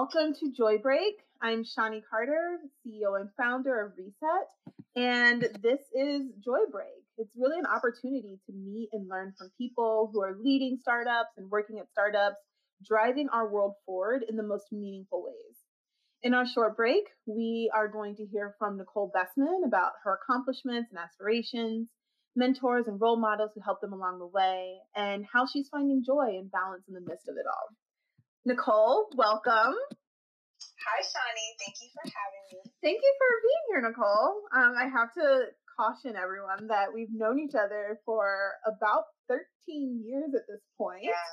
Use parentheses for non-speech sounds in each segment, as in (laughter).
welcome to Joy Break. I'm Shawnee Carter, CEO and founder of Reset, and this is Joy Break. It's really an opportunity to meet and learn from people who are leading startups and working at startups, driving our world forward in the most meaningful ways. In our short break, we are going to hear from Nicole Bessman about her accomplishments and aspirations, mentors and role models who help them along the way, and how she's finding joy and balance in the midst of it all. Nicole, welcome. Hi, Shani. Thank you for having me. Thank you for being here, Nicole. Um, I have to caution everyone that we've known each other for about 13 years at this point. Yeah.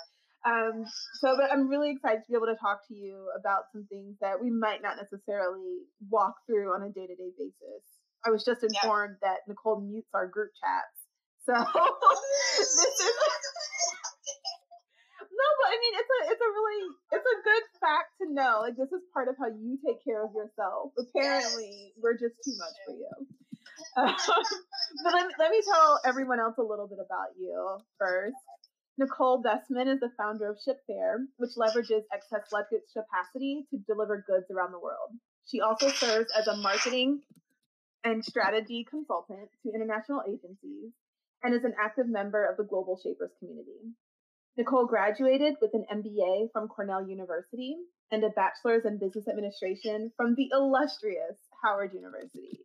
Um, so, but I'm really excited to be able to talk to you about some things that we might not necessarily walk through on a day to day basis. I was just informed yeah. that Nicole mutes our group chats. So (laughs) this is (laughs) no, but I mean, it's a it's a really it's a good fact to know. Like this is part of how you take care of yourself. Apparently, we're just too much for you. Um, (laughs) but let me, let me tell everyone else a little bit about you first. Nicole Bessman is the founder of ShipFair, which leverages excess luggage capacity to deliver goods around the world. She also serves as a marketing and strategy consultant to international agencies and is an active member of the Global Shapers community. Nicole graduated with an MBA from Cornell University and a bachelor's in business administration from the illustrious Howard University.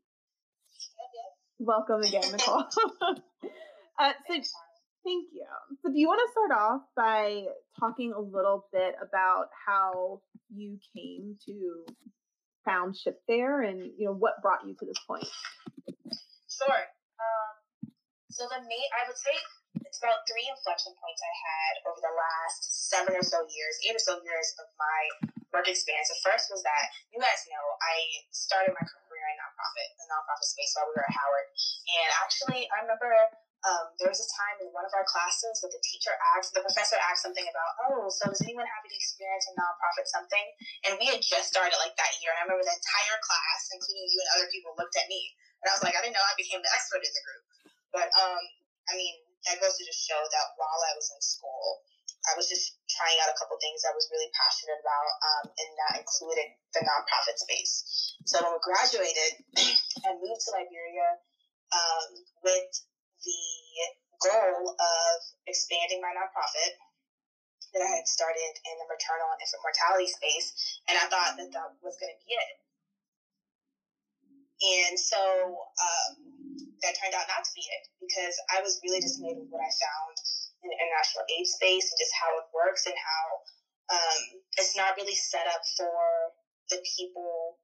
Welcome again, Nicole. (laughs) uh, so, thank you. So, do you want to start off by talking a little bit about how you came to found ShipFair and you know what brought you to this point? Sure. Um, so the main, I would say about three inflection points I had over the last seven or so years, eight or so years of my work experience. The first was that you guys know I started my career in nonprofit, the nonprofit space while we were at Howard. And actually, I remember um, there was a time in one of our classes that the teacher asked, the professor asked something about, oh, so does anyone have any experience in nonprofit something? And we had just started like that year. And I remember the entire class, including you and other people, looked at me. And I was like, I didn't know I became the expert in the group. But um, I mean, that goes to just show that while I was in school, I was just trying out a couple things I was really passionate about, um, and that included the nonprofit space. So when we graduated, (clears throat) I moved to Liberia um, with the goal of expanding my nonprofit that I had started in the maternal and infant mortality space, and I thought that that was going to be it. And so um, that turned out not to be it because I was really dismayed with what I found in the international aid space and just how it works and how um, it's not really set up for the people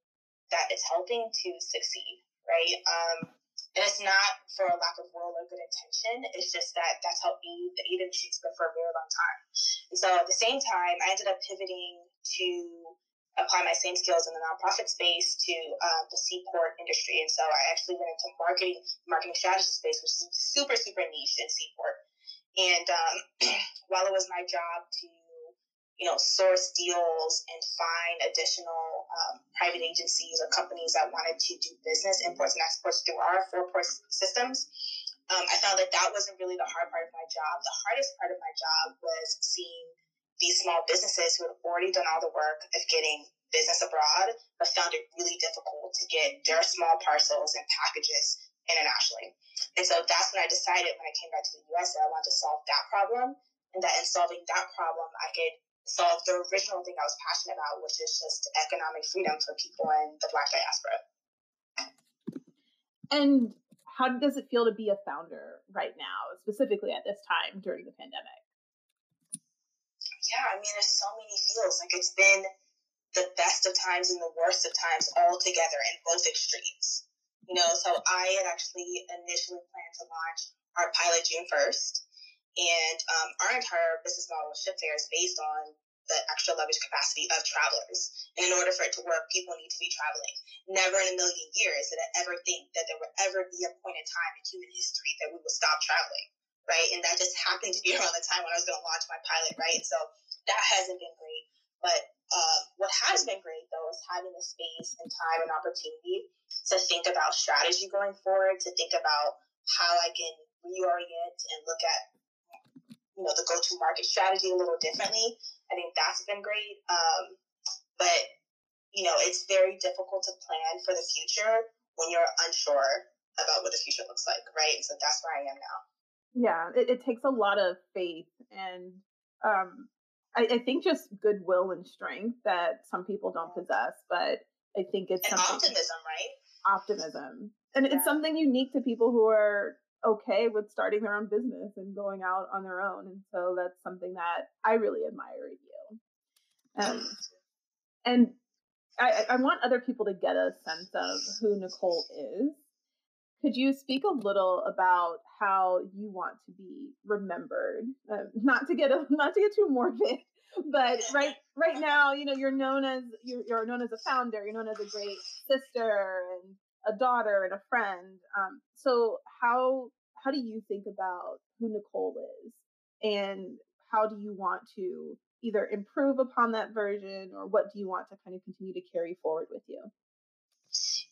that it's helping to succeed, right? Um, and it's not for a lack of will or good intention. It's just that that's how aid, the aid industry's been for a very long time. And so at the same time, I ended up pivoting to apply my same skills in the nonprofit space to uh, the seaport industry. And so I actually went into marketing, marketing strategy space, which is super, super niche in seaport. And um, (clears throat) while it was my job to, you know, source deals and find additional um, private agencies or companies that wanted to do business, imports and exports through our four port systems, um, I found that that wasn't really the hard part of my job. The hardest part of my job was seeing these small businesses who had already done all the work of getting business abroad, but found it really difficult to get their small parcels and packages internationally. And so that's when I decided when I came back to the US that I wanted to solve that problem, and that in solving that problem, I could solve the original thing I was passionate about, which is just economic freedom for people in the Black diaspora. And how does it feel to be a founder right now, specifically at this time during the pandemic? Yeah, I mean, there's so many feels. Like it's been the best of times and the worst of times all together in both extremes. You know, so I had actually initially planned to launch our pilot June 1st. And um, our entire business model of ShipFair is based on the extra luggage capacity of travelers. And in order for it to work, people need to be traveling. Never in a million years did I ever think that there would ever be a point in time in human history that we would stop traveling right? And that just happened to be (laughs) around the time when I was going to launch my pilot, right? So that hasn't been great. But uh, what has been great, though, is having the space and time and opportunity to think about strategy going forward, to think about how I can reorient and look at you know the go-to market strategy a little differently. I think that's been great. Um, but you know, it's very difficult to plan for the future when you're unsure about what the future looks like, right? So that's where I am now. Yeah, it, it takes a lot of faith and um, I, I, think just goodwill and strength that some people don't possess, but I think it's and optimism, right? Optimism, and yeah. it's something unique to people who are okay with starting their own business and going out on their own, and so that's something that I really admire in you. Um, and I, I want other people to get a sense of who Nicole is. Could you speak a little about how you want to be remembered? Uh, not to get a, (laughs) not to get too morbid, but right right now, you know, you're known as you're, you're known as a founder. You're known as a great sister and a daughter and a friend. Um, so how how do you think about who Nicole is, and how do you want to either improve upon that version or what do you want to kind of continue to carry forward with you?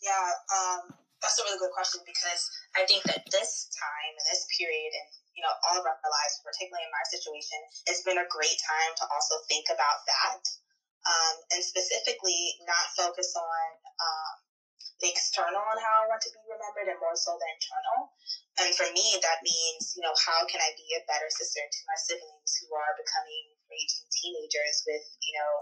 Yeah, um, that's a really good question because I think that this time and this period and you know all of our lives, particularly in my situation, it's been a great time to also think about that um, and specifically not focus on um, the external on how I want to be remembered and more so the internal. And for me, that means, you know, how can I be a better sister to my siblings who are becoming raging teenagers with, you know,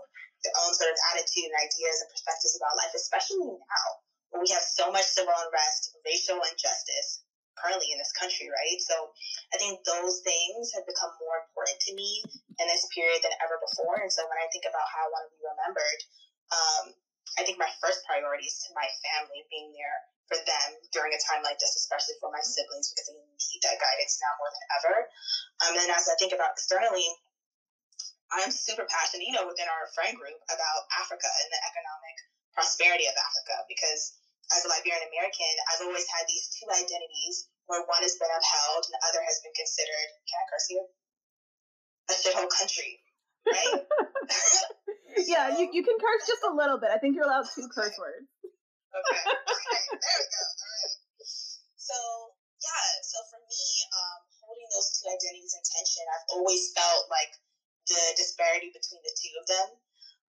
their own sort of attitude and ideas and perspectives about life, especially now we have so much civil unrest, racial injustice currently in this country, right? So I think those things have become more important to me in this period than ever before. And so when I think about how I want to be remembered, um, I think my first priority is to my family, being there for them during a time like this, especially for my siblings, because they need that guidance now more than ever. Um, and as I think about externally, I'm super passionate, you know, within our friend group about Africa and the economic prosperity of Africa, because as a Liberian American, I've always had these two identities where one has been upheld and the other has been considered, can I curse here? A shithole country, right? (laughs) (laughs) yeah, you, you can curse just a little bit. I think you're allowed two curse words. okay, okay, (laughs) there we go. All right. So yeah, so for me, um, holding those two identities in tension, I've always felt like the disparity between the two of them.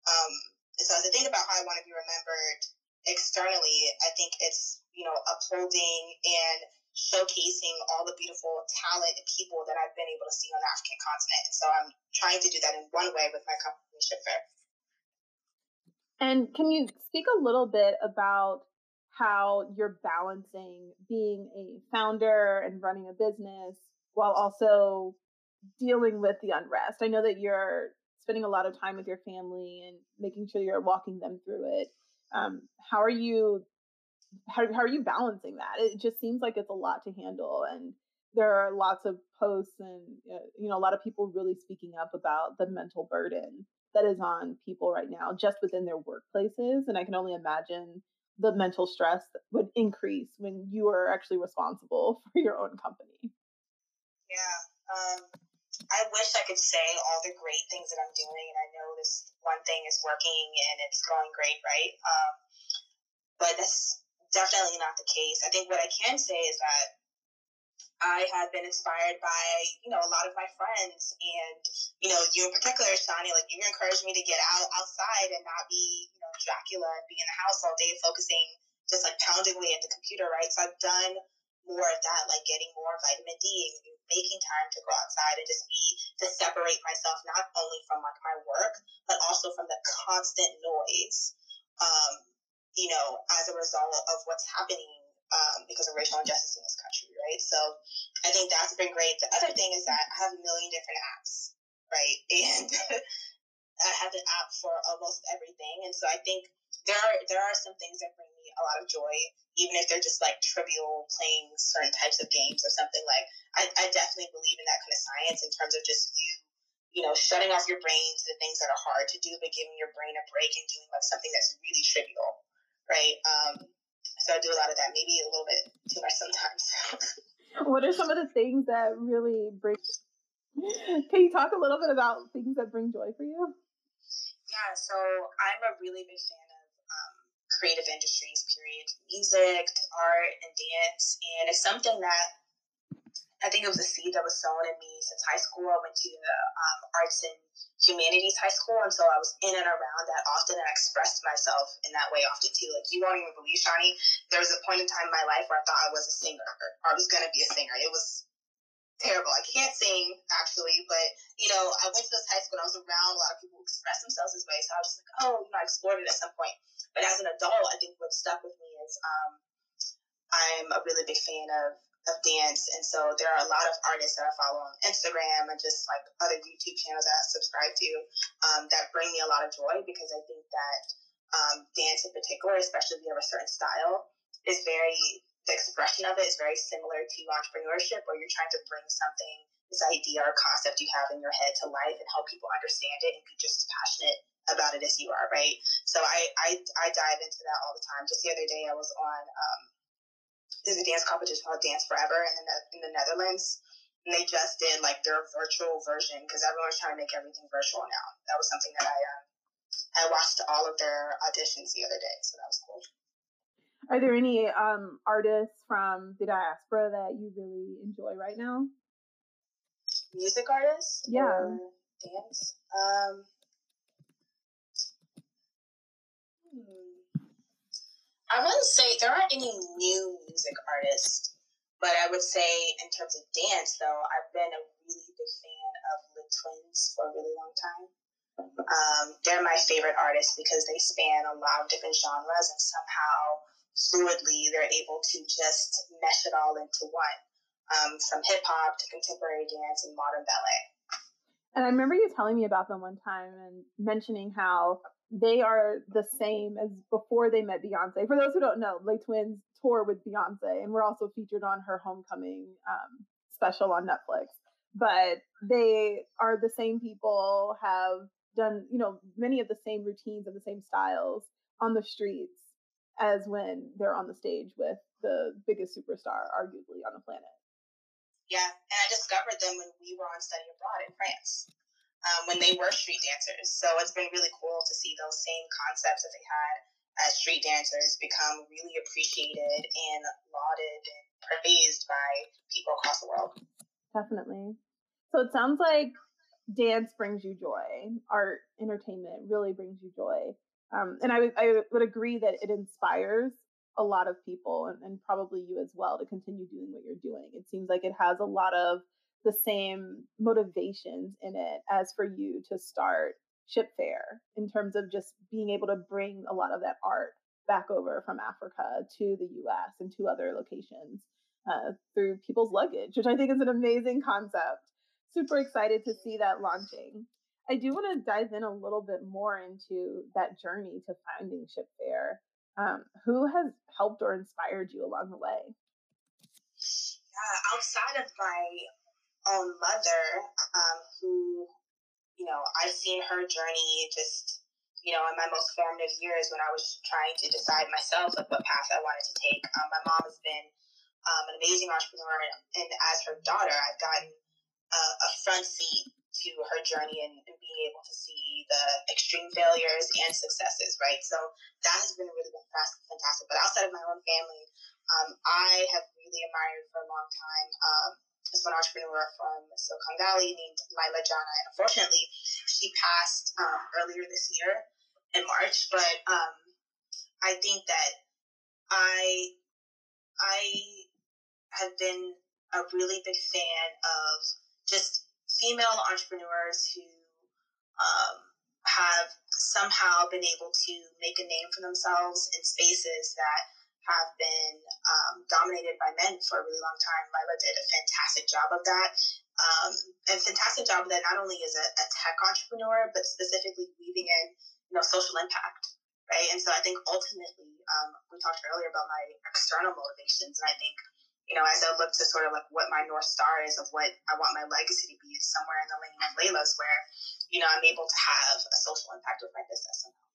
Um, so as I think about how I want to be remembered externally, I think it's you know upholding and showcasing all the beautiful talent and people that I've been able to see on the African continent. And so I'm trying to do that in one way with my company Shipfair. And can you speak a little bit about how you're balancing being a founder and running a business while also dealing with the unrest? I know that you're spending a lot of time with your family and making sure you're walking them through it. Um, how are you? How, how are you balancing that? It just seems like it's a lot to handle, and there are lots of posts and uh, you know a lot of people really speaking up about the mental burden that is on people right now just within their workplaces. And I can only imagine the mental stress would increase when you are actually responsible (laughs) for your own company. Yeah. Um, I wish I could say all the great things that I'm doing, and I know this one thing is working and it's going great, right? Um, but that's definitely not the case. I think what I can say is that I have been inspired by, you know, a lot of my friends and, you know, you in particular, Shani, like you encouraged me to get out outside and not be, you know, Dracula and be in the house all day focusing just like pounding away at the computer, right? So I've done more of that, like getting more vitamin D and making time to go outside and just be to separate myself not only from like my work, but also from the constant noise. Um, you know, as a result of what's happening um, because of racial injustice in this country, right? So I think that's been great. The other thing is that I have a million different apps, right? (laughs) And I have an app for almost everything. And so I think there are there are some things that bring me a lot of joy, even if they're just like trivial playing certain types of games or something like I, I definitely believe in that kind of science in terms of just you you know, shutting off your brain to the things that are hard to do, but giving your brain a break and doing like something that's really trivial, right? Um, so I do a lot of that, maybe a little bit too much sometimes. (laughs) what are some of the things that really bring? (laughs) Can you talk a little bit about things that bring joy for you? Yeah, so I'm a really big fan creative industries. Period, music, art, and dance, and it's something that I think it was a seed that was sown in me since high school. I went to the um, arts and humanities high school, and so I was in and around that often, and I expressed myself in that way often too. Like you won't even believe, Shawnee, there was a point in time in my life where I thought I was a singer, or I was gonna be a singer. It was terrible. I can't sing actually, but you know, I went to this high school and I was around a lot of people who expressed themselves this way. So I was just like, oh, you know, I explored it at some point. But as an adult, I think what stuck with me is um, I'm a really big fan of of dance, and so there are a lot of artists that I follow on Instagram and just like other YouTube channels that I subscribe to um, that bring me a lot of joy because I think that um, dance in particular, especially if you have a certain style, is very the expression of it is very similar to entrepreneurship, where you're trying to bring something, this idea or concept you have in your head to life and help people understand it and be just as passionate about it as you are, right? So I I, I dive into that all the time. Just the other day, I was on um, there's a dance competition called Dance Forever in the in the Netherlands, and they just did like their virtual version because everyone's trying to make everything virtual now. That was something that I um I watched all of their auditions the other day, so that was cool. Are there any um, artists from the diaspora that you really enjoy right now? Music artists? Yeah. dance? Um, hmm. I wouldn't say there aren't any new music artists, but I would say in terms of dance, though, I've been a really big fan of Les Twins for a really long time. Um, they're my favorite artists because they span a lot of different genres and somehow fluidly they're able to just mesh it all into one um, from hip hop to contemporary dance and modern ballet. And I remember you telling me about them one time and mentioning how they are the same as before they met Beyonce. For those who don't know, Les Twins tour with Beyonce, and we're also featured on her homecoming um, special on Netflix. But they are the same people, have done, you know, many of the same routines and the same styles on the streets as when they're on the stage with the biggest superstar, arguably, on the planet. Yeah, and I discovered them when we were on study abroad in France, um, when they were street dancers. So it's been really cool to see those same concepts that they had as street dancers become really appreciated and lauded and praised by people across the world. Definitely. So it sounds like dance brings you joy, art, entertainment really brings you joy. Um, and I, I would agree that it inspires a lot of people and, and probably you as well to continue doing what you're doing. It seems like it has a lot of the same motivations in it as for you to start Ship Fair in terms of just being able to bring a lot of that art back over from Africa to the US and to other locations uh, through people's luggage, which I think is an amazing concept. Super excited to see that launching. I do want to dive in a little bit more into that journey to finding Ship Fair. Um, who has helped or inspired you along the way? Yeah, outside of my own mother, um, who, you know, I've seen her journey just, you know, in my most formative years when I was trying to decide myself like what path I wanted to take. Um, my mom has been um, an amazing entrepreneur, and as her daughter, I've gotten a front seat to her journey and, and, being able to see the extreme failures and successes, right? So that has been really fantastic. But outside of my own family, um, I have really admired for a long time um, this one entrepreneur from Silicon Valley named Leila Janah. And unfortunately, she passed um, earlier this year in March. But um, I think that I I have been a really big fan of female entrepreneurs who um, have somehow been able to make a name for themselves in spaces that have been um, dominated by men for a really long time. Leila did a fantastic job of that. Um, and fantastic job that not only is a, a tech entrepreneur, but specifically weaving in, you know, social impact, right? And so I think ultimately, um, we talked earlier about my external motivations, and I think you know, as I look to sort of like what my North Star is of what I want my legacy to be, is somewhere in the lane of Leila's where, you know, I'm able to have a social impact with my business somehow.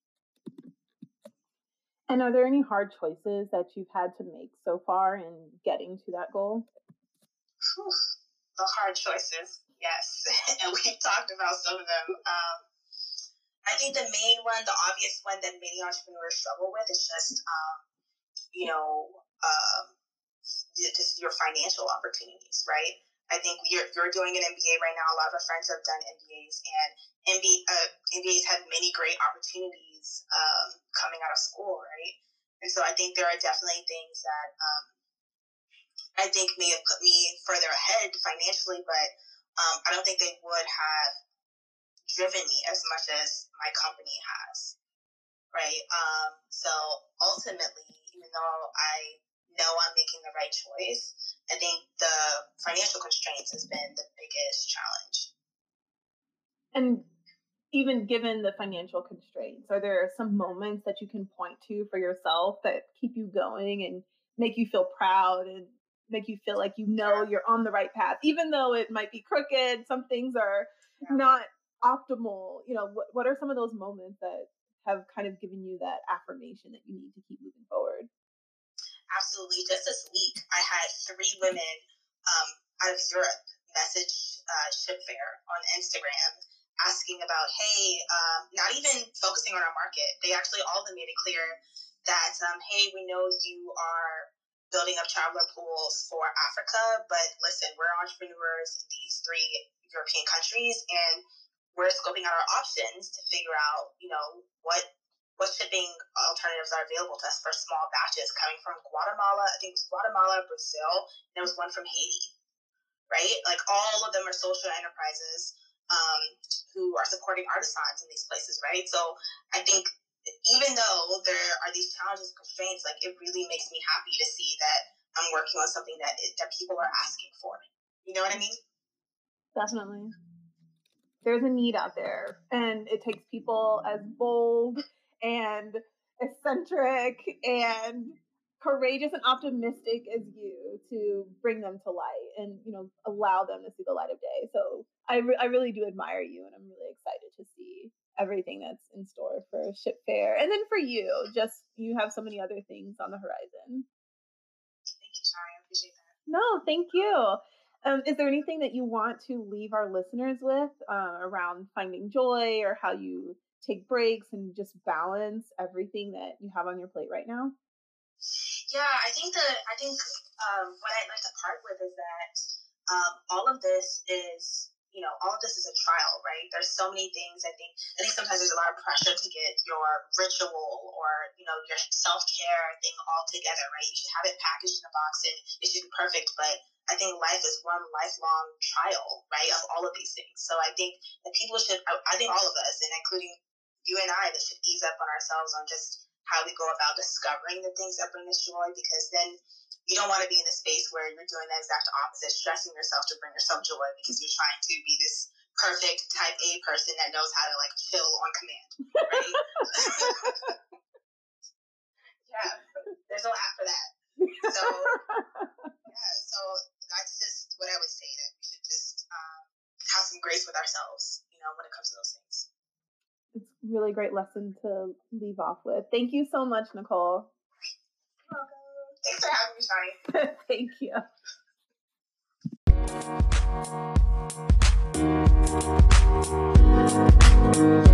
And are there any hard choices that you've had to make so far in getting to that goal? Whew, the hard choices, yes. (laughs) and we've talked about some of them. Um, I think the main one, the obvious one that many entrepreneurs struggle with is just, um, you know, um, just your financial opportunities, right? I think you're, you're doing an MBA right now. A lot of our friends have done MBAs, and MBA, uh, MBAs have many great opportunities um, coming out of school, right? And so I think there are definitely things that um, I think may have put me further ahead financially, but um, I don't think they would have driven me as much as my company has, right? Um, so ultimately, even though I know I'm making the right choice, I think the financial constraints has been the biggest challenge. And even given the financial constraints, are there some moments that you can point to for yourself that keep you going and make you feel proud and make you feel like you know you're on the right path, even though it might be crooked? Some things are yeah. not optimal. You know, what, what are some of those moments that have kind of given you that affirmation that you need to keep moving forward? Absolutely. Just this week, I had three women um, out of Europe message uh, Shipfair on Instagram asking about, hey, um, not even focusing on our market. They actually all made it clear that, um, hey, we know you are building up traveler pools for Africa, but listen, we're entrepreneurs in these three European countries, and we're scoping out our options to figure out, you know, what what shipping alternatives are available to us for small batches coming from Guatemala. I think it was Guatemala, Brazil, and there was one from Haiti, right? Like all of them are social enterprises um, who are supporting artisans in these places, right? So I think even though there are these challenges and constraints, like it really makes me happy to see that I'm working on something that that people are asking for. You know what I mean? Definitely. There's a need out there, and it takes people as bold and eccentric and courageous and optimistic as you to bring them to light and you know allow them to see the light of day. So i, re- I really do admire you and i'm really excited to see everything that's in store for ship fair. And then for you just you have so many other things on the horizon. Thank you Shari. i appreciate that. No thank you. Um, is there anything that you want to leave our listeners with uh, around finding joy or how you take breaks and just balance everything that you have on your plate right now? Yeah, I think that I think um, what I'd like to part with is that um, all of this is you know all of this is a trial, right? There's so many things. I think I think sometimes there's a lot of pressure to get your ritual or you know your self care thing all together, right? You should have it packaged in a box and it should be perfect, but I think life is one lifelong trial, right, of all of these things. So I think that people should, I think all of us, and including you and I that should ease up on ourselves on just how we go about discovering the things that bring us joy because then you don't want to be in a space where you're doing the exact opposite, stressing yourself to bring yourself joy because you're trying to be this perfect type A person that knows how to like chill on command. Right? (laughs) really great lesson to leave off with. Thank you so much, Nicole. You're welcome. Thanks for having me, Shani. (laughs) Thank you.